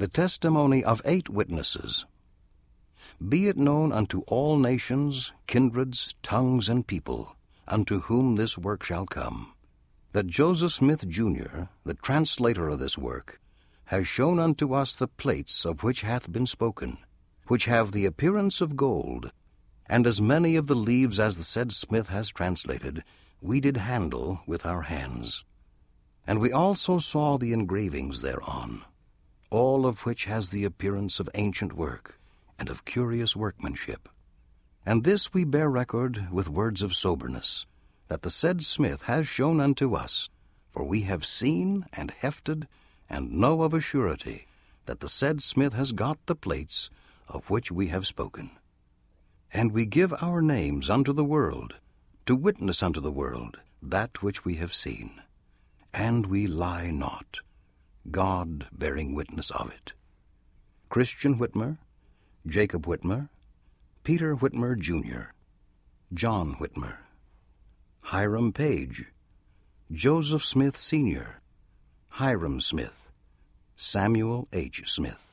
the testimony of eight witnesses. Be it known unto all nations, kindreds, tongues, and people, unto whom this work shall come, that Joseph Smith, Jr., the translator of this work, has shown unto us the plates of which hath been spoken, which have the appearance of gold, and as many of the leaves as the said Smith has translated, we did handle with our hands. And we also saw the engravings thereon, all of which has the appearance of ancient work and of curious workmanship. And this we bear record with words of soberness, that the said Smith has shown unto us, for we have seen and hefted, and know of a surety, that the said Smith has got the plates of which we have spoken. And we give our names unto the world, to witness unto the world that which we have seen. And we lie not, God bearing witness of it. Christian Whitmer, Jacob Whitmer, Peter Whitmer, Jr., John Whitmer, Hiram Page, Joseph Smith, Sr., Hyrum Smith, Samuel H. Smith.